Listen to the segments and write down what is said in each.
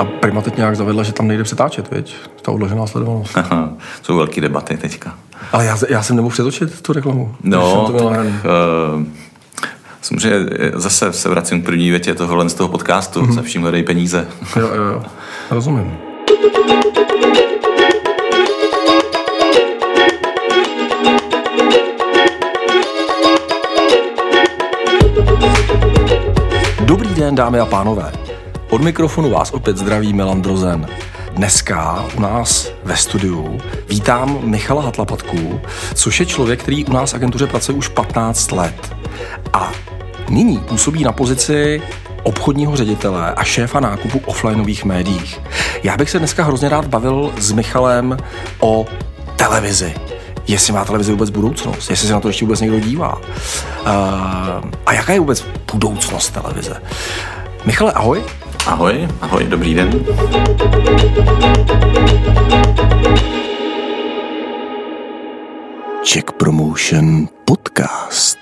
A Prima teď nějak zavedla, že tam nejde přetáčet, viď? Ta odložená sledovanost. Jsou velké debaty teďka. Ale já, já jsem nemohl přetočit tu reklamu. No, to tak, uh, samozřejmě zase se vracím k první větě tohohle z toho podcastu. Mm-hmm. Se vším hledají peníze. jo, jo, jo. Rozumím. Dobrý den, dámy a pánové. Od mikrofonu vás opět zdraví Milan Drozen. Dneska u nás ve studiu vítám Michala Hatlapatku, což je člověk, který u nás agentuře pracuje už 15 let. A nyní působí na pozici obchodního ředitele a šéfa nákupu offlineových médiích. Já bych se dneska hrozně rád bavil s Michalem o televizi. Jestli má televize vůbec budoucnost, jestli se na to ještě vůbec někdo dívá. Uh, a jaká je vůbec budoucnost televize? Michale, ahoj. Ahoj, ahoj, dobrý den. Check Promotion Podcast.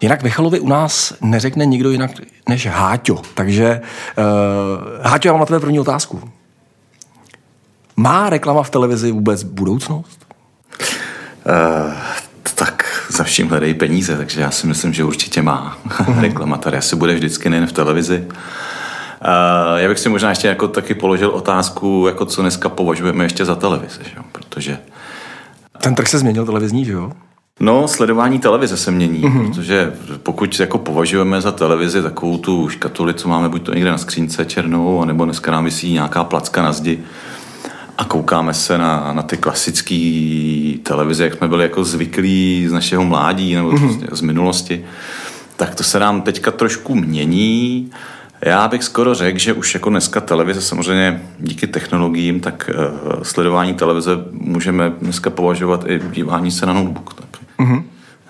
Jinak Michalovi u nás neřekne nikdo jinak než Háťo. Takže uh, Háťo, já mám na tebe první otázku. Má reklama v televizi vůbec budoucnost? Uh, tak za vším hledají peníze, takže já si myslím, že určitě má mm-hmm. reklama. Tady asi bude vždycky nejen v televizi. Uh, já bych si možná ještě jako taky položil otázku, jako co dneska považujeme ještě za televizi, že? protože... Ten trh se změnil televizní, že jo? No, sledování televize se mění, mm-hmm. protože pokud jako považujeme za televizi takovou tu škatuli, co máme buď to někde na skřínce černou, anebo dneska nám vysí nějaká placka na zdi, a koukáme se na, na ty klasické televize, jak jsme byli jako zvyklí z našeho mládí nebo mm-hmm. z minulosti, tak to se nám teďka trošku mění. Já bych skoro řekl, že už jako dneska televize samozřejmě díky technologiím, tak uh, sledování televize můžeme dneska považovat i dívání se na notebook. Tak. Mm-hmm.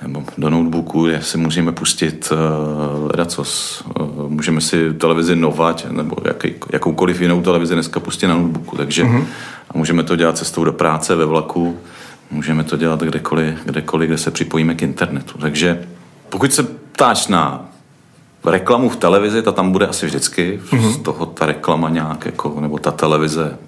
Nebo do notebooku, kde si můžeme pustit uh, ledacos. Uh, můžeme si televizi Novat nebo jaký, jakoukoliv jinou televizi dneska pustit na notebooku. Takže mm-hmm. A můžeme to dělat cestou do práce, ve vlaku, můžeme to dělat kdekoliv, kdekoliv kde se připojíme k internetu. Takže pokud se ptáš na reklamu v televizi, ta tam bude asi vždycky. Mm-hmm. Z toho ta reklama nějak, jako, nebo ta televize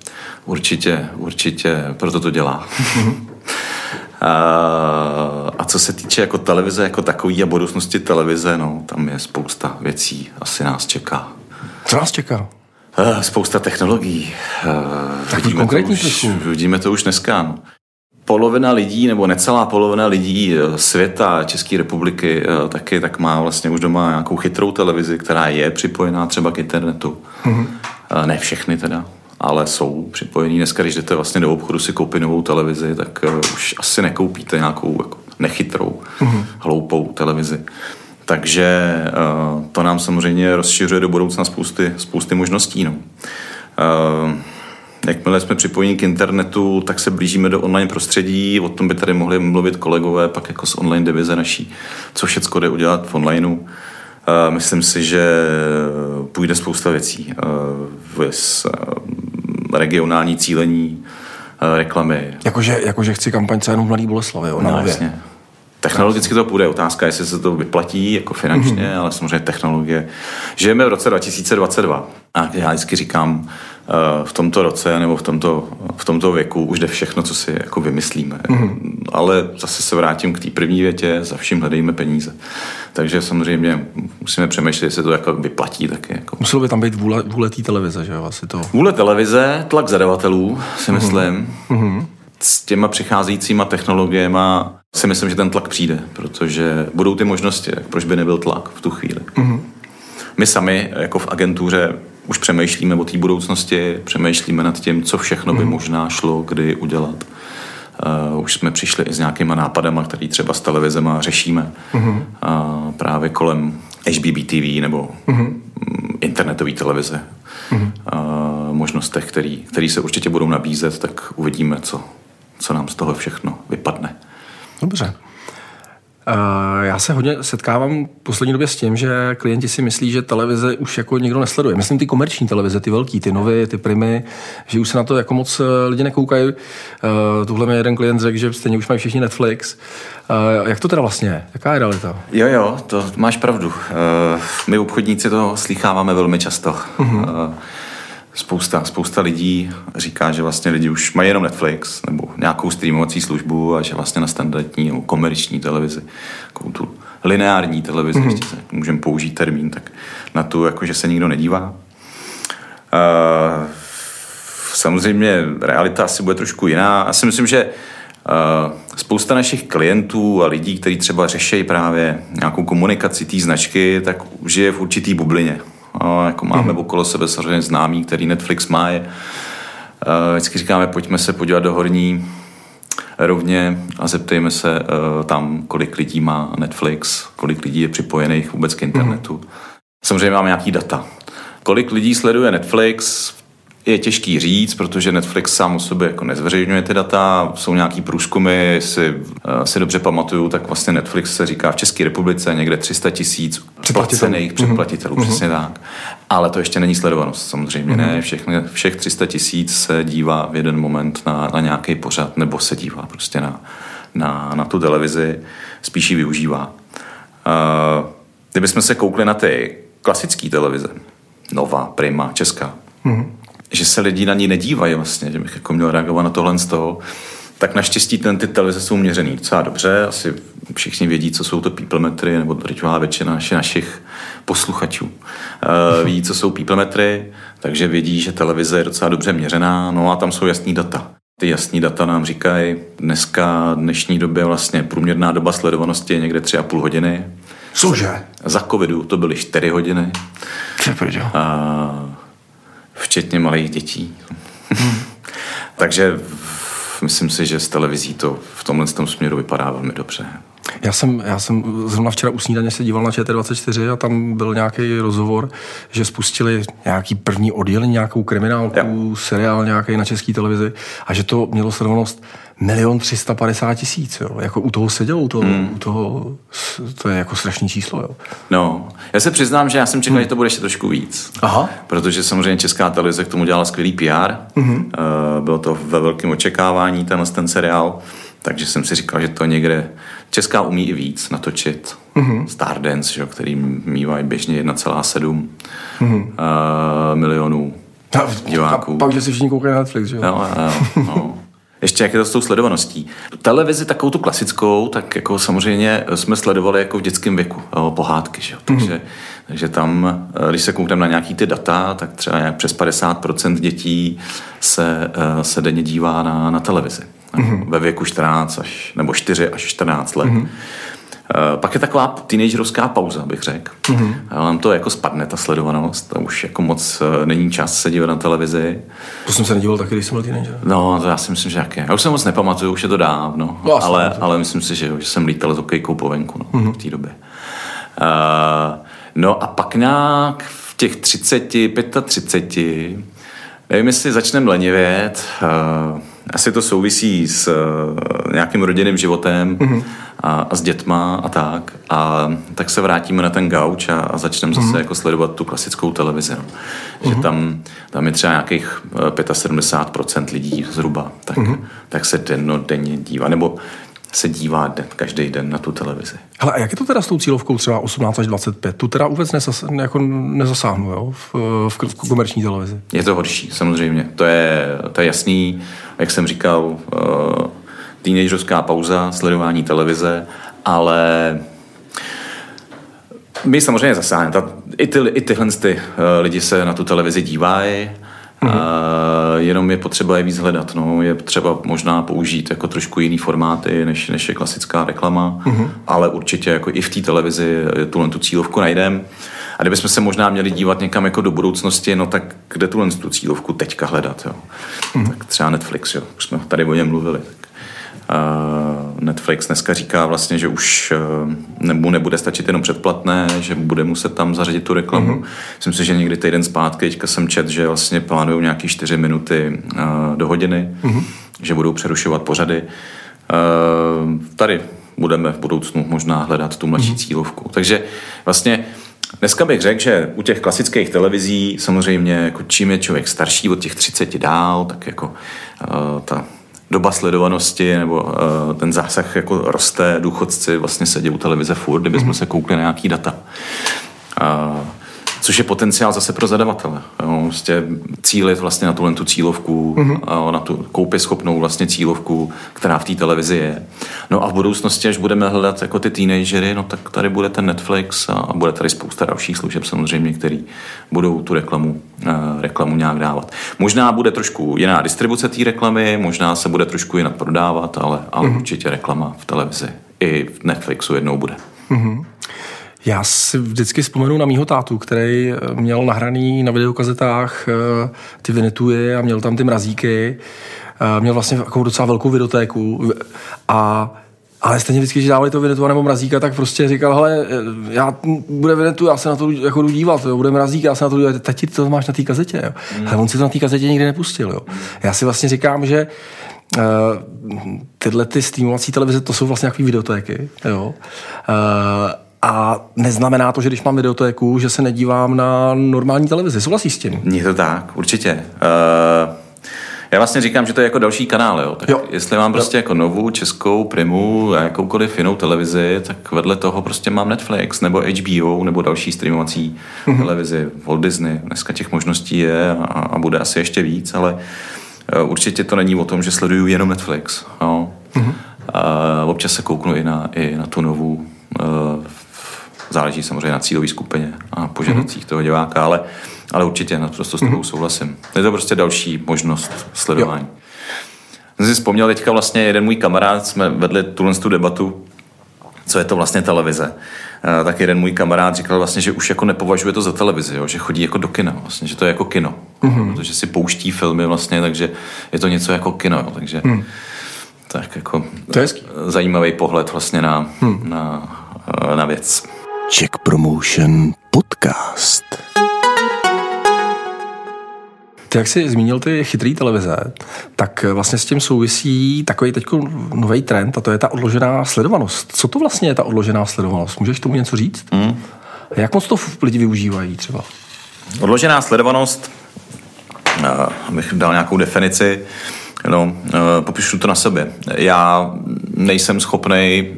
určitě, určitě proto to dělá. Mm-hmm. a, a co se týče jako televize jako takový a budoucnosti televize, no, tam je spousta věcí, asi nás čeká. Co nás čeká? Eh, spousta technologií. Eh, Taký konkrétní to už, vidíme to už dneska. No. Polovina lidí, nebo necelá polovina lidí eh, světa, České republiky taky, tak má vlastně už doma nějakou chytrou televizi, která je připojená třeba k internetu. Mm-hmm. Ne všechny teda, ale jsou připojení. Dneska, když jdete vlastně do obchodu si koupit novou televizi, tak už asi nekoupíte nějakou jako nechytrou, mm-hmm. hloupou televizi. Takže eh, to nám samozřejmě rozšiřuje do budoucna spousty, spousty možností. No. Eh, jakmile jsme připojeni k internetu, tak se blížíme do online prostředí, o tom by tady mohli mluvit kolegové pak jako z online divize naší, co všechno jde udělat v onlineu. Eh, myslím si, že půjde spousta věcí. Vys regionální cílení, reklamy. Jakože, jakože chci kampaň cenu v Mladý Boleslavě, no, jasně. Technologicky to bude otázka, jestli se to vyplatí jako finančně, mm-hmm. ale samozřejmě technologie. Žijeme v roce 2022 a já vždycky říkám, eh, v tomto roce nebo v tomto, v tomto věku už jde všechno, co si jako vymyslíme. Mm-hmm. Ale zase se vrátím k té první větě, za vším hledejme peníze. Takže samozřejmě musíme přemýšlet, jestli to jako vyplatí taky. Jako. Muselo by tam být vůle, vůle té televize, že jo? Asi to... Vůle televize, tlak zadavatelů, si mm-hmm. myslím. Mm-hmm s těma přicházejícíma technologiemi si myslím, že ten tlak přijde, protože budou ty možnosti, tak proč by nebyl tlak v tu chvíli. Mm-hmm. My sami jako v agentuře už přemýšlíme o té budoucnosti, přemýšlíme nad tím, co všechno by mm-hmm. možná šlo kdy udělat. Uh, už jsme přišli i s nějakýma nápadama, který třeba s televizema řešíme. Mm-hmm. Uh, právě kolem HBB TV nebo mm-hmm. internetové televize. Mm-hmm. Uh, možnostech, který, který se určitě budou nabízet, tak uvidíme, co, co nám z toho všechno vypadne. Dobře. já se hodně setkávám v poslední době s tím, že klienti si myslí, že televize už jako někdo nesleduje. Myslím ty komerční televize, ty velký, ty nové, ty primy, že už se na to jako moc eh, lidi nekoukají. Uh, tuhle mi jeden klient řekl, že stejně už mají všichni Netflix. Jak to teda vlastně je? Jaká je realita? Jo, jo, to máš pravdu. My obchodníci to slycháváme velmi často. Uh-huh. Spousta, spousta lidí říká, že vlastně lidi už mají jenom Netflix nebo nějakou streamovací službu a že vlastně na standardní nebo komerční televizi, jako tu lineární televizi, mm-hmm. ještě se můžeme použít termín, tak na tu jakože se nikdo nedívá. Uh, samozřejmě realita asi bude trošku jiná. Já si myslím, že uh, spousta našich klientů a lidí, kteří třeba řeší právě nějakou komunikaci té značky, tak žije v určitý bublině. Jako máme mm-hmm. okolo sebe samozřejmě známý, který Netflix má. Je, uh, vždycky říkáme, pojďme se podívat do horní rovně a zeptejme se uh, tam, kolik lidí má Netflix, kolik lidí je připojených vůbec k internetu. Mm-hmm. Samozřejmě máme nějaký data. Kolik lidí sleduje Netflix, je těžký říct, protože Netflix sám o sobě jako nezveřejňuje ty data, jsou nějaký průzkumy, jestli uh, si dobře pamatuju, tak vlastně Netflix se říká v České republice někde 300 tisíc placených předplatitelů, mm-hmm. přesně tak. Ale to ještě není sledovanost, samozřejmě mm-hmm. ne, všech, všech 300 tisíc se dívá v jeden moment na, na nějaký pořad, nebo se dívá prostě na, na, na tu televizi, spíš ji využívá. Uh, kdybychom se koukli na ty klasické televize, Nova, Prima, Česká, mm-hmm že se lidi na ní nedívají vlastně, že bych jako měl reagovat na tohle z toho, tak naštěstí ten, ty televize jsou měřený docela dobře, asi všichni vědí, co jsou to píplemetry, nebo drtivá většina naši, našich posluchačů uh, ví, co jsou píplemetry, takže vědí, že televize je docela dobře měřená, no a tam jsou jasný data. Ty jasný data nám říkají, dneska, dnešní době vlastně průměrná doba sledovanosti je někde 3,5 hodiny. Cože? Za covidu to byly 4 hodiny. Co a včetně malých dětí. Hmm. Takže myslím si, že z televizí to v tomhle tom směru vypadá velmi dobře. Já jsem, já jsem zrovna včera u snídaně se díval na ČT24 a tam byl nějaký rozhovor, že spustili nějaký první oddělení, nějakou kriminálku, ja. seriál nějaký na české televizi a že to mělo sledovanost milion 350 tisíc, jo. Jako u toho seděl, u toho, hmm. u toho, to je jako strašný číslo, jo. No, já se přiznám, že já jsem čekal, hmm. že to bude ještě trošku víc. Aha. Protože samozřejmě Česká televize k tomu dělala skvělý PR. Hmm. Uh, bylo to ve velkém očekávání, tenhle ten seriál. Takže jsem si říkal, že to někde... Česká umí i víc natočit. Mm-hmm. Stardance, že, který mývají běžně 1,7 mm-hmm. uh, milionů diváků. A pak, že si všichni koukají na Netflix, že jo? No, no, no. Ještě jak je to s tou sledovaností. Televizi takovou tu klasickou, tak jako samozřejmě jsme sledovali jako v dětském věku pohádky. Že? Takže, mm-hmm. takže tam, když se koukneme na nějaký ty data, tak třeba nějak přes 50% dětí se, eh, se denně dívá na, na televizi. Mm-hmm. Ve věku 14 až, nebo 4 až 14 let. Mm-hmm. Pak je taková teenagerovská pauza, bych řekl. Mm-hmm. Nám to jako spadne, ta sledovanost. A už jako moc eh, není čas se dívat na televizi. To jsem se nedíval taky, když jsem byl teenager. No, to já si myslím, že jak je. Já už se moc nepamatuju, už je to dávno. No, ale, ale myslím si, že, že jsem lítal s okejkou po venku no, mm-hmm. v té době. Uh, no a pak nějak v těch 30, 35, nevím, jestli začneme lenivět, uh, asi to souvisí s uh, nějakým rodinným životem mm-hmm. a, a s dětma a tak. A tak se vrátíme na ten gauč a, a začneme mm-hmm. zase jako sledovat tu klasickou televizi. No. Mm-hmm. Že tam, tam je třeba nějakých 75% eh, lidí zhruba, tak, mm-hmm. tak se denně dívá. Nebo se dívá den, každý den na tu televizi. Hele, a jak je to teda s tou cílovkou třeba 18 až 25? Tu teda vůbec nezas, jako nezasáhnu jo? V, v, v komerční televizi. Je to horší, samozřejmě. To je, to je jasný, jak jsem říkal, uh, teenagerská pauza, sledování televize, ale my samozřejmě zasáhneme. I, ty, I tyhle ty, uh, lidi se na tu televizi dívají, Mm-hmm. A jenom je potřeba je víc hledat. No. Je třeba možná použít jako trošku jiný formáty, než, než je klasická reklama, mm-hmm. ale určitě jako i v té televizi tuhle tu cílovku najdeme. A kdybychom se možná měli dívat někam jako do budoucnosti, no tak kde tuhle tu cílovku teďka hledat? Jo? Mm-hmm. Tak třeba Netflix, jo. už jsme tady o něm mluvili. Tak Netflix dneska říká vlastně, že už eh, mu nebude stačit jenom předplatné, že bude muset tam zařadit tu reklamu. Mm-hmm. Myslím si, že někdy týden zpátky teďka jsem čet, že vlastně plánují nějaké čtyři minuty eh, do hodiny, mm-hmm. že budou přerušovat pořady. Eh, tady budeme v budoucnu možná hledat tu mladší mm-hmm. cílovku. Takže vlastně Dneska bych řekl, že u těch klasických televizí samozřejmě jako čím je člověk starší od těch 30 dál, tak jako uh, ta doba sledovanosti nebo uh, ten zásah jako roste, důchodci vlastně sedí u televize furt, kdybychom se koukli na nějaký data. Uh, což je potenciál zase pro zadavatele. Jo, prostě cílit vlastně na tuhle tu cílovku, mm-hmm. na tu koupě schopnou vlastně cílovku, která v té televizi je. No a v budoucnosti, až budeme hledat jako ty teenagery, no tak tady bude ten Netflix a, a bude tady spousta dalších služeb samozřejmě, který budou tu reklamu, uh, reklamu nějak dávat. Možná bude trošku jiná distribuce té reklamy, možná se bude trošku jinak prodávat, ale, ale mm-hmm. určitě reklama v televizi i v Netflixu jednou bude. Mm-hmm. Já si vždycky vzpomenu na mýho tátu, který eh, měl nahraný na videokazetách eh, ty Vinetuji a měl tam ty mrazíky. Eh, měl vlastně takovou docela velkou videotéku a ale stejně vždycky, když dávali to Vinetu nebo mrazíka, tak prostě říkal, hele, já bude Vinetu, já se na to jako jdu dívat, jo, bude mrazík, já se na to jdu dívat, tati, to máš na té kazetě, jo. Mm. Ale on si to na té kazetě nikdy nepustil, jo. Já si vlastně říkám, že uh, tyhle ty streamovací televize, to jsou vlastně nějaké videotéky, jo. Uh, a neznamená to, že když mám videotéku, že se nedívám na normální televizi. Souhlasí s tím? Je to tak, určitě. Uh... Já vlastně říkám, že to je jako další kanál, jo. Tak jo. jestli mám prostě jo. jako novou českou primu a jakoukoliv jinou televizi, tak vedle toho prostě mám Netflix nebo HBO nebo další streamovací mm-hmm. televizi, Walt Disney. Dneska těch možností je a, a bude asi ještě víc, ale uh, určitě to není o tom, že sleduju jenom Netflix. Jo. Mm-hmm. A občas se kouknu i na, i na tu novou Záleží samozřejmě na cílové skupině a požadavcích mm-hmm. toho diváka, ale, ale určitě naprosto s tebou mm-hmm. souhlasím. Je to prostě další možnost sledování. Jo. Jsem si vzpomněl teďka vlastně jeden můj kamarád, jsme vedli tuhle tu debatu, co je to vlastně televize. Uh, tak jeden můj kamarád říkal vlastně, že už jako nepovažuje to za televizi, jo, že chodí jako do kina, vlastně, že to je jako kino, mm-hmm. protože si pouští filmy vlastně, takže je to něco jako kino, jo, takže mm. tak jako to je zajímavý pohled vlastně na, mm. na, eh, na věc. Czech Promotion Podcast. Ty, jak jsi zmínil ty chytrý televize, tak vlastně s tím souvisí takový teď nový trend a to je ta odložená sledovanost. Co to vlastně je ta odložená sledovanost? Můžeš tomu něco říct? Mm. Jak moc to lidi využívají třeba? Odložená sledovanost, abych dal nějakou definici, No, popíšu to na sebe. Já nejsem schopný,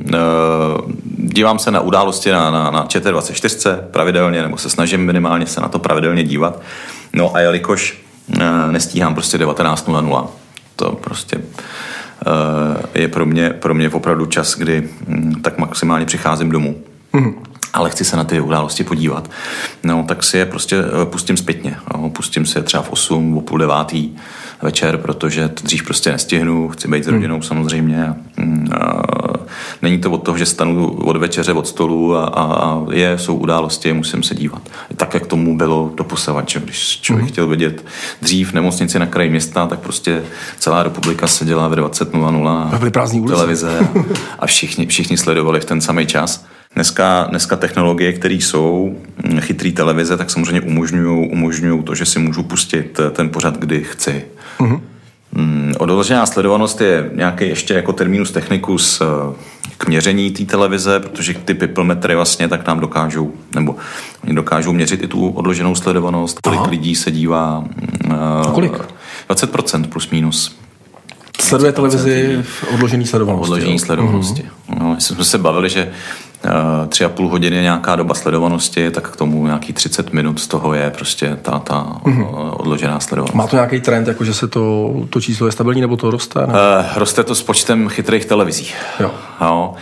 dívám se na události na, na, na ČT24 pravidelně, nebo se snažím minimálně se na to pravidelně dívat. No a jelikož nestíhám prostě 19.00, to prostě je pro mě, pro mě opravdu čas, kdy hm, tak maximálně přicházím domů. Mm ale chci se na ty události podívat, no, tak si je prostě pustím zpětně. No, pustím si je třeba v 8, v půl devátý, večer, protože to dřív prostě nestihnu, chci být s hmm. rodinou samozřejmě. A, a, není to od toho, že stanu od večeře od stolu a, a, a je, jsou události, musím se dívat. Tak, jak tomu bylo doposavat, že když člověk hmm. chtěl vidět dřív nemocnici na kraji města, tak prostě celá republika seděla ve 20.00 byly prázdní televize a, a všichni, všichni sledovali v ten samý čas. Dneska, dneska technologie, které jsou, hm, chytrý televize, tak samozřejmě umožňují umožňují to, že si můžu pustit ten pořad, kdy chci. Mm-hmm. Odložená sledovanost je nějaký ještě jako terminus technicus eh, k měření té televize, protože ty piplmetry vlastně tak nám dokážou, nebo oni dokážou měřit i tu odloženou sledovanost, kolik Aha. lidí se dívá. A kolik? 20% plus minus. Sleduje televizi v odložený sledovanosti. Odložení sledovanosti. Mm-hmm. No, jsme se bavili, že Eh, tři a půl hodiny je nějaká doba sledovanosti, tak k tomu nějaký 30 minut z toho je prostě ta, ta mm-hmm. odložená sledovanost. Má to nějaký trend, jako že se to, to číslo je stabilní, nebo to roste? Ne? Uh, roste to s počtem chytrých televizí. Jo. jo.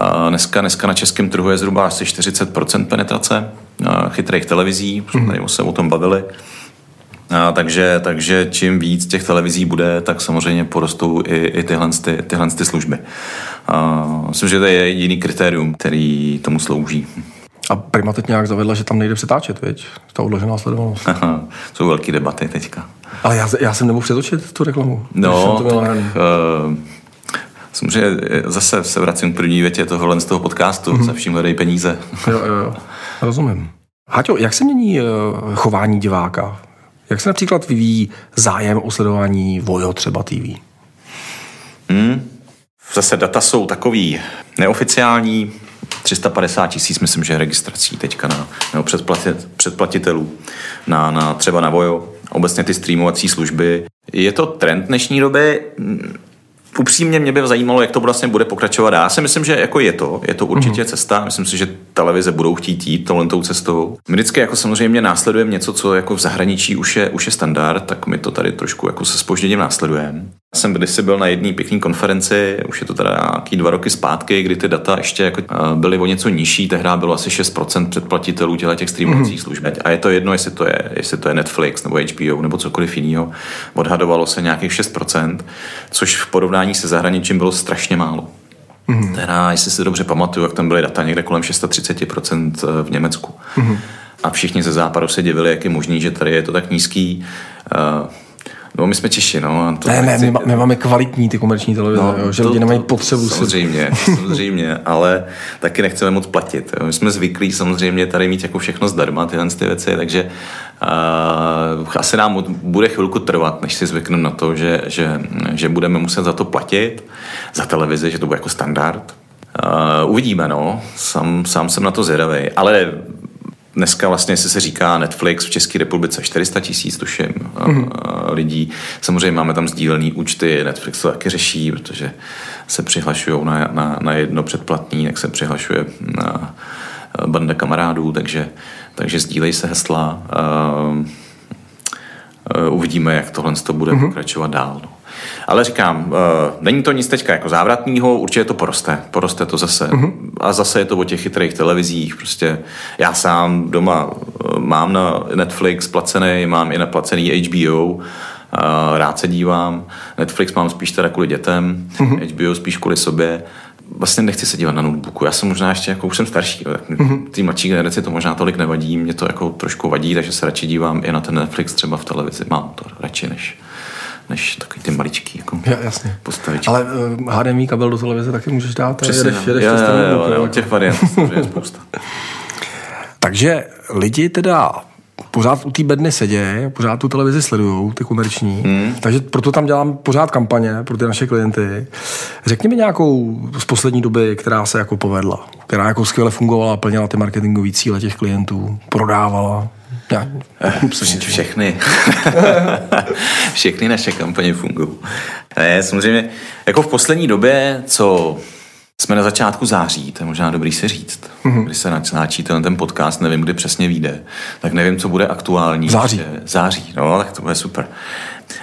Uh, dneska, dneska na českém trhu je zhruba asi 40% penetrace uh, chytrých televizí, mm-hmm. tady se o tom bavili. A, takže, takže čím víc těch televizí bude, tak samozřejmě porostou i, i tyhle, ty, tyhle ty služby. A, myslím, že to je jediný kritérium, který tomu slouží. A Prima teď nějak zavedla, že tam nejde přetáčet, veď? Ta odložená sledovanost. Jsou velké debaty teďka. Ale já, já jsem nemohl přetočit tu reklamu. No, tak, uh, Samozřejmě zase se vracím k první větě tohohle z toho podcastu, mm-hmm. se vším hledají peníze. jo, jo, jo. Rozumím. Haťo, jak se mění uh, chování diváka? Jak se například vyvíjí zájem o sledování Vojo třeba TV? Hmm. zase data jsou takový neoficiální, 350 tisíc, myslím, že registrací teďka na, nebo předplatit, předplatitelů na, na třeba na Vojo, obecně ty streamovací služby. Je to trend dnešní doby, upřímně mě by zajímalo, jak to vlastně bude pokračovat. Já si myslím, že jako je to, je to určitě mm-hmm. cesta. Myslím si, že televize budou chtít jít tohle cestou. My vždycky jako samozřejmě následujeme něco, co jako v zahraničí už je, už je standard, tak my to tady trošku jako se spožděním následujeme. Já jsem kdysi byl na jedné pěkné konferenci, už je to teda nějaký dva roky zpátky, kdy ty data ještě jako byly o něco nižší, tehdy bylo asi 6% předplatitelů těle těch streamovacích mm-hmm. služeb. A je to jedno, jestli to je, jestli to je Netflix nebo HBO nebo cokoliv jiného. Odhadovalo se nějakých 6%, což v porovnání se zahraničím bylo strašně málo. Mm-hmm. Teda, jestli si dobře pamatuju, jak tam byly data někde kolem 630% eh, v Německu. Mm-hmm. A všichni ze západu se divili, jak je možný, že tady je to tak nízký. No, my jsme Češi, no. To ne, ne, my, my, máme kvalitní ty komerční televize, no, jo, že to, lidi nemají potřebu samozřejmě, si... samozřejmě, ale taky nechceme moc platit. Jo. My jsme zvyklí samozřejmě tady mít jako všechno zdarma, tyhle ty věci, takže uh, asi nám bude chvilku trvat, než si zvykneme na to, že, že, že budeme muset za to platit, za televizi, že to bude jako standard. Uh, uvidíme, no. Sám, sám jsem na to zvědavý. Ale Dneska vlastně, jestli se říká Netflix v České republice 400 tisíc, tuším, mm-hmm. lidí. Samozřejmě máme tam sdílený účty, Netflix to taky řeší, protože se přihlašují na, na, na jedno předplatní, jak se přihlašuje na banda kamarádů, takže, takže sdílej se hesla. Uh, uh, uvidíme, jak tohle to bude mm-hmm. pokračovat dál. No. Ale říkám, uh, není to nic teďka jako závratného, určitě to poroste. Poroste to zase. Mm-hmm. A zase je to o těch chytrých televizích. Prostě já sám doma uh, mám na Netflix placený, mám i na placený HBO, uh, rád se dívám. Netflix mám spíš teda kvůli dětem, mm-hmm. HBO spíš kvůli sobě vlastně nechci se dívat na notebooku. Já jsem možná ještě, jako už jsem starší, tak mm-hmm. ty mladší generaci to možná tolik nevadí, mě to jako trošku vadí, takže se radši dívám i na ten Netflix třeba v televizi. Mám to radši než než takový ty maličký jako ja, jasně. postavičky. Ale uh, eh, HDMI kabel do televize taky můžeš dát. Přesně, jedeš, jedeš jo, jo, jo, jo, těch variant je spousta. Takže lidi teda pořád u té bedny sedě, pořád tu televizi sledují, ty komerční, hmm. takže proto tam dělám pořád kampaně pro ty naše klienty. Řekni mi nějakou z poslední doby, která se jako povedla, která jako skvěle fungovala, plnila ty marketingové cíle těch klientů, prodávala. Já, všechny. všechny naše kampaně fungují. Ne, samozřejmě, jako v poslední době, co jsme na začátku září, to je možná dobrý se říct, mm-hmm. když se natáčí ten, ten podcast, nevím, kdy přesně vyjde, tak nevím, co bude aktuální. Září. Září, no, tak to bude super.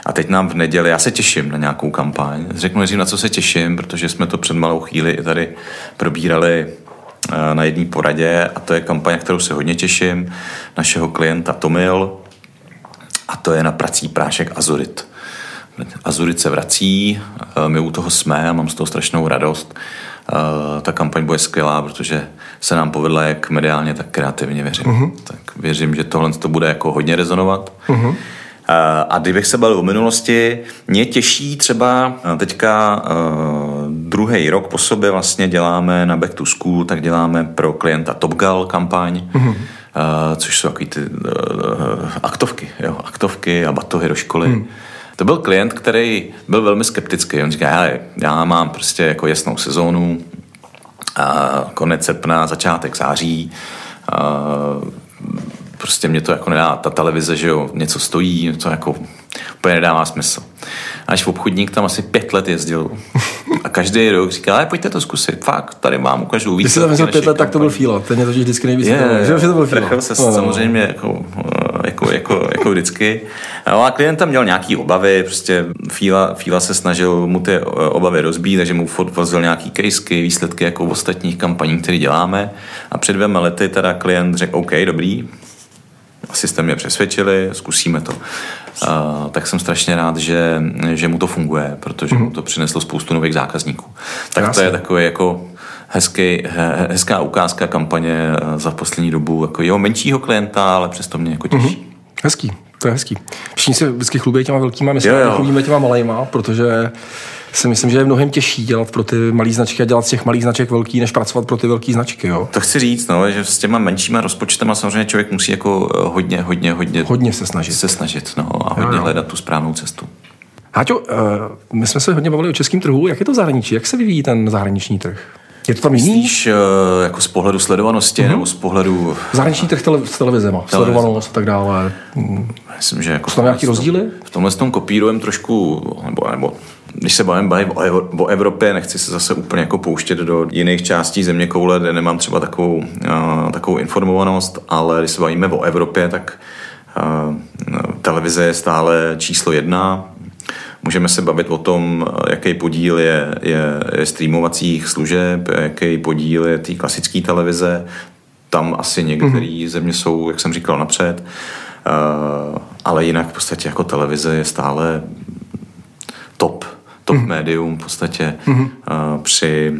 A teď nám v neděli, já se těším na nějakou kampaň. Řeknu nejdřív, na co se těším, protože jsme to před malou chvíli i tady probírali na jedné poradě a to je kampaň, kterou se hodně těším, našeho klienta Tomil a to je na prací prášek Azurit. Azurit se vrací, eh, my u toho jsme a mám z toho strašnou radost. Eh, ta kampaň bude skvělá, protože se nám povedla jak mediálně, tak kreativně, věřím. Uh-huh. Tak věřím, že tohle to bude jako hodně rezonovat. Uh-huh. A kdybych se bavil o minulosti, mě těší třeba teďka druhý rok po sobě vlastně děláme na Back to School, tak děláme pro klienta Topgal kampaň, mm-hmm. uh, což jsou takový ty uh, aktovky, jo, aktovky a batohy do školy. Mm. To byl klient, který byl velmi skeptický. On říká, hele, já mám prostě jako jasnou sezónu, a konec srpna, začátek září, a prostě mě to jako nedá, ta televize, že jo, něco stojí, to jako úplně nedává smysl. Až obchodník tam asi pět let jezdil a každý rok říká, ale pojďte to zkusit, fakt, tady mám, ukážu víc. Když jsem tam pět let, tak to byl Fíla, ten je to vždycky nejvíc. Je, že, že to byl Fíla. se no. samozřejmě jako, jako, jako, jako, vždycky. No a klient tam měl nějaký obavy, prostě Fíla, Fíla se snažil mu ty obavy rozbít, takže mu vozil nějaký kejsky, výsledky jako v ostatních kampaních, které děláme. A před dvěma lety teda klient řekl, OK, dobrý, asi jste mě přesvědčili, zkusíme to. Uh, tak jsem strašně rád, že, že mu to funguje, protože mm-hmm. mu to přineslo spoustu nových zákazníků. Tak Krásně. to je takové jako hezký, he, hezká ukázka kampaně eh, za poslední dobu jako jeho menšího klienta, ale přesto mě jako těší. Mm-hmm. Hezký, to je hezký. Všichni se vždycky chlubí těma velkýma, my se chlubíme těma malejma, protože si myslím, že je mnohem těžší dělat pro ty malé značky a dělat z těch malých značek velký, než pracovat pro ty velké značky. Jo? To chci říct, no, že s těma menšíma rozpočtama samozřejmě člověk musí jako eh, hodně, hodně, hodně, hodně se snažit. Se snažit no, a hodně jo, jo. hledat tu správnou cestu. Háťo, uh, my jsme se hodně bavili o českém trhu. Jak je to v zahraničí? Jak se vyvíjí ten zahraniční trh? Je to tam jiný? Myslíš uh, jako z pohledu sledovanosti uh-huh. nebo z pohledu... Zahraniční trh tele, s televizema, sledovanost a tak dále. Myslím, že jako... Jsou tam nějaký rozdíly? V tomhle tom kopírujeme trošku, nebo, nebo když se bavím, bavím o, Evropě, nechci se zase úplně jako pouštět do jiných částí země koule, kde nemám třeba takovou, uh, takovou informovanost, ale když se bavíme o Evropě, tak uh, televize je stále číslo jedna. Můžeme se bavit o tom, jaký podíl je, je, je streamovacích služeb, jaký podíl je té klasické televize. Tam asi některé mm-hmm. země jsou, jak jsem říkal, napřed. Uh, ale jinak v podstatě jako televize je stále top top mm. médium v podstatě mm. uh, při,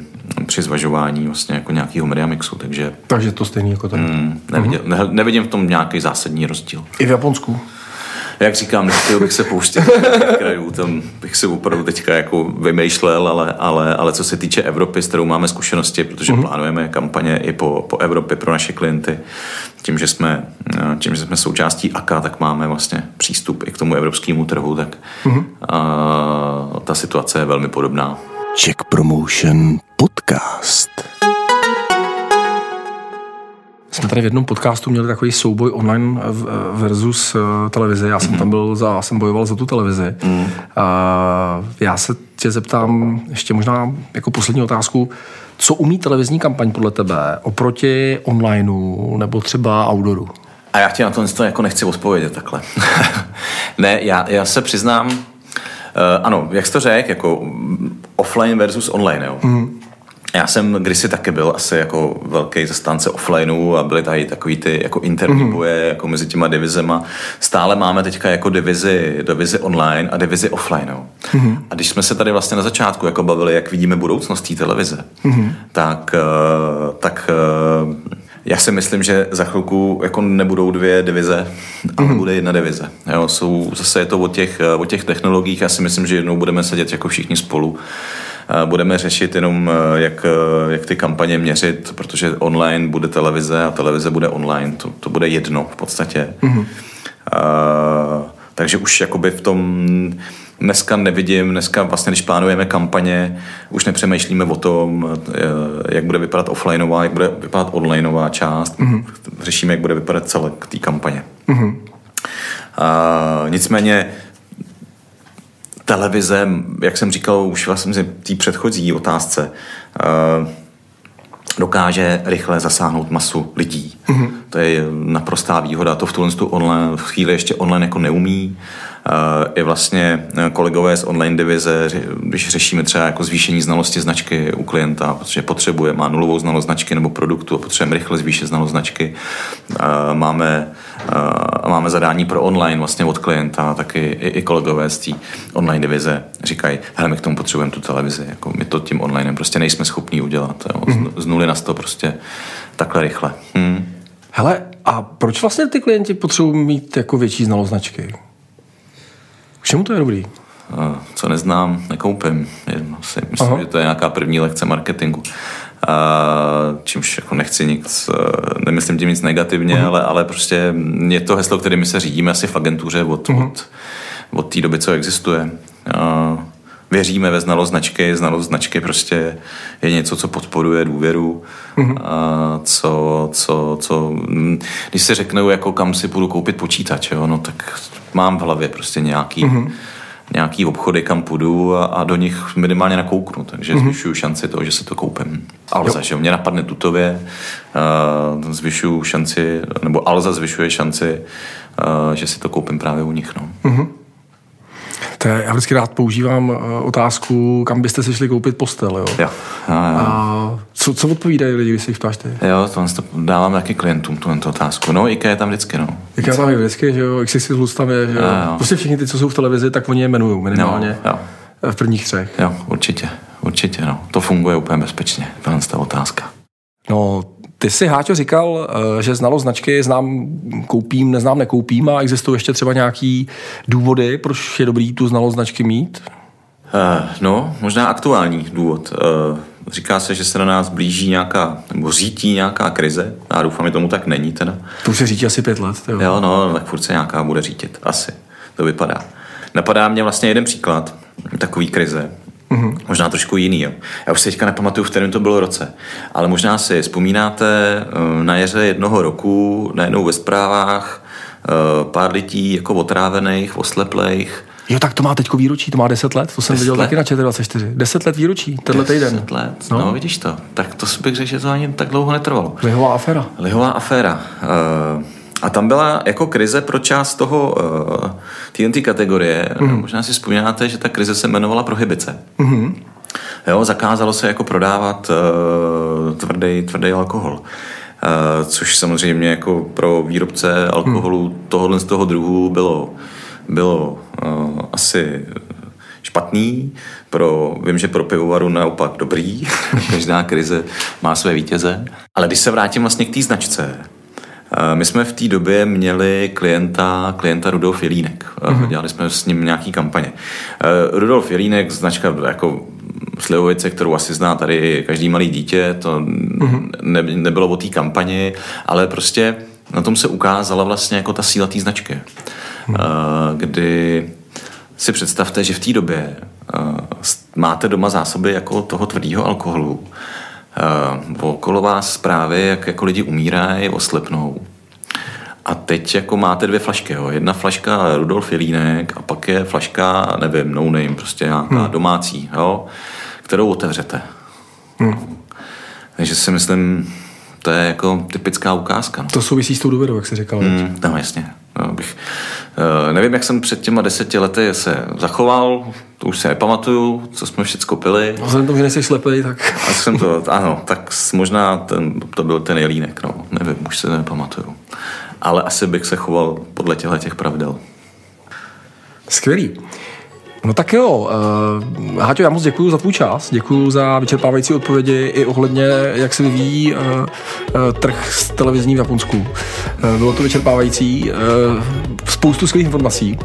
při zvažování vlastně jako nějakého media mixu, takže... Takže to stejný jako tady. Mm, nevidím, mm. ne, nevidím v tom nějaký zásadní rozdíl. I v Japonsku? Jak říkám, nechtěl bych se pouštět krajů, tam bych si opravdu teďka jako vymýšlel, ale, ale, ale co se týče Evropy, s kterou máme zkušenosti, protože mm-hmm. plánujeme kampaně i po, po Evropě pro naše klienty, tím, že jsme, tím, že jsme součástí AKA, tak máme vlastně přístup i k tomu evropskému trhu, tak mm-hmm. a, ta situace je velmi podobná. Check Promotion Podcast jsme tady v jednom podcastu měli takový souboj online versus eh, televize. Já jsem mm. tam byl za, jsem bojoval za tu televizi. Mm. A já se tě zeptám ještě možná jako poslední otázku. Co umí televizní kampaň podle tebe oproti onlineu nebo třeba outdooru? A já ti na to jako nechci odpovědět takhle. ne, já, já se přiznám, uh, ano, jak jsi to řekl, jako offline versus online, jo. Mm. Já jsem kdysi taky byl asi jako velký zastánce offlineu a byly tady takový ty jako interní mm-hmm. boje jako mezi těma divizema. Stále máme teďka jako divizi, divizi online a divizi offline. Mm-hmm. A když jsme se tady vlastně na začátku jako bavili, jak vidíme budoucnost té televize, mm-hmm. tak, eh, tak eh, já si myslím, že za chvilku jako nebudou dvě divize, ale mm-hmm. bude jedna divize. Jo, jsou, zase je to o těch, eh, o těch technologiích. Já si myslím, že jednou budeme sedět jako všichni spolu budeme řešit jenom, eh, jak, eh, jak ty kampaně měřit, protože online bude televize a televize bude online. To, to bude jedno v podstatě. Mm-hmm. Uh, takže už jakoby v tom dneska nevidím, dneska vlastně, když plánujeme kampaně, už nepřemýšlíme o tom, eh, jak bude vypadat offlineová, jak bude vypadat onlineová část. Mm-hmm. Řešíme, jak bude vypadat celek té kampaně. Mm-hmm. Uh, nicméně televize, jak jsem říkal už vlastně té předchozí otázce, eh, dokáže rychle zasáhnout masu lidí. Mm-hmm. To je naprostá výhoda. To v tuhle online, v chvíli ještě online jako neumí. I vlastně kolegové z online divize, když řešíme třeba jako zvýšení znalosti značky u klienta, protože potřebuje, má nulovou znalost značky nebo produktu a potřebujeme rychle zvýšit znalost značky, máme, máme zadání pro online vlastně od klienta, taky i, i kolegové z té online divize říkají, hele, my k tomu potřebujeme tu televizi, jako my to tím online prostě nejsme schopní udělat. Jo. Mm-hmm. Z nuly na sto prostě takhle rychle. Hmm. Hele, a proč vlastně ty klienti potřebují mít jako větší znalost značky? K čemu to je dobrý? Co neznám, nekoupím. Myslím, Aha. že to je nějaká první lekce marketingu. A čímž jako nechci nic, nemyslím tím nic negativně, uh-huh. ale, ale prostě je to heslo, kterým se řídíme asi v agentuře od, uh-huh. od, od té doby, co existuje. Věříme ve znalost značky, znalost značky prostě je něco, co podporuje důvěru, uh-huh. a co, co, co, když se řeknou, jako kam si půjdu koupit počítač, jo, no tak mám v hlavě prostě nějaký, uh-huh. Nějaký obchody, kam půjdu a, a do nich minimálně nakouknu, takže uh-huh. zvyšuju šanci toho, že se to koupím. Alza, že mě napadne tutově, uh, zvyšuju šanci, nebo Alza zvyšuje šanci, uh, že si to koupím právě u nich. No. Uh-huh. To je, já vždycky rád používám uh, otázku, kam byste si šli koupit postel, jo? Jo. jo, jo. A co, co odpovídají lidi, když si jich ptáš ty? Jo, to, to dávám taky klientům, tu, tu otázku. No, IKEA je tam vždycky, no. IKEA tam je vždycky, že jo, XXX Plus tam je, že jo. jo, jo. Prostě všichni ty, co jsou v televizi, tak oni je jmenují minimálně. Jo, jo. V prvních třech. Jo, určitě, určitě, no. To funguje úplně bezpečně, tohle ta otázka. No, ty jsi, Háťo, říkal, eh, že znalost značky znám, koupím, neznám, nekoupím a existují ještě třeba nějaký důvody, proč je dobrý tu znalost značky mít? Uh, no, možná aktuální důvod. Uh, říká se, že se na nás blíží nějaká, nebo řítí nějaká krize. Já doufám, že tomu tak není teda. To už se řítí asi pět let. Jo, jo no, tak furt se nějaká bude řítit. Asi. To vypadá. napadá mě vlastně jeden příklad takový krize, Mm-hmm. Možná trošku jiný. Jo. Já už si teďka nepamatuju, v kterém to bylo roce, ale možná si vzpomínáte eh, na jaře jednoho roku, najednou ve zprávách, eh, pár lidí jako otrávených, osleplejch, Jo, tak to má teď výročí, to má 10 let, to jsem viděl let. taky na ČT24. 10 let výročí, tenhle týden. 10 let, no. no. vidíš to. Tak to bych řekl, že to ani tak dlouho netrvalo. Lihová aféra. Lihová aféra. Uh, a tam byla jako krize pro část toho uh, TNT kategorie. Mm. Možná si vzpomínáte, že ta krize se jmenovala prohibice. Mm. Jo, zakázalo se jako prodávat uh, tvrdý, tvrdý alkohol. Uh, což samozřejmě jako pro výrobce alkoholu mm. tohohle z toho druhu bylo, bylo uh, asi špatný, pro, vím, že pro pivovaru naopak dobrý, každá krize má své vítěze. Ale když se vrátím vlastně k té značce, my jsme v té době měli klienta, klienta Rudolf Jelínek. Mm-hmm. Dělali jsme s ním nějaký kampaně. Rudolf Jelínek, značka jako Slivovice, kterou asi zná tady každý malý dítě, to mm-hmm. ne, nebylo o té kampani, ale prostě na tom se ukázala vlastně jako ta síla té značky. Mm-hmm. Kdy si představte, že v té době máte doma zásoby jako toho tvrdého alkoholu, uh, okolo vás zprávy, jak jako lidi umírají, oslepnou. A teď jako máte dvě flašky, jo. Jedna flaška Rudolf Jelínek a pak je flaška, nevím, no name, prostě nějaká hmm. domácí, jo, kterou otevřete. Hmm. Takže si myslím, to je jako typická ukázka. No. To souvisí s tou důvěrou, jak jsi říkal. Mm, no jasně. No, bych, uh, nevím, jak jsem před těma deseti lety se zachoval, to už se nepamatuju, co jsme všechno pili. A vzhledem tomu, že nejsi slepý, tak... A jsem to, ano, tak možná ten, to byl ten jelínek, no, nevím, už se nepamatuju. Ale asi bych se choval podle těchto těch pravidel. Skvělý. No tak jo, uh, Háťo, já moc děkuji za tvůj čas, děkuji za vyčerpávající odpovědi i ohledně, jak se vyvíjí uh, uh, trh s televizní v Japonsku. Uh, bylo to vyčerpávající, uh, spoustu skvělých informací.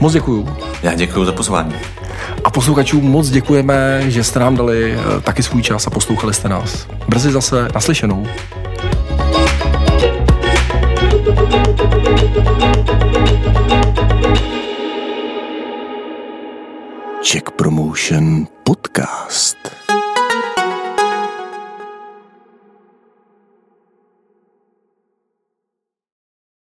Moc děkuji. Já děkuji za pozvání. A posluchačům moc děkujeme, že jste nám dali uh, taky svůj čas a poslouchali jste nás. Brzy zase naslyšenou. Czech Promotion Podcast.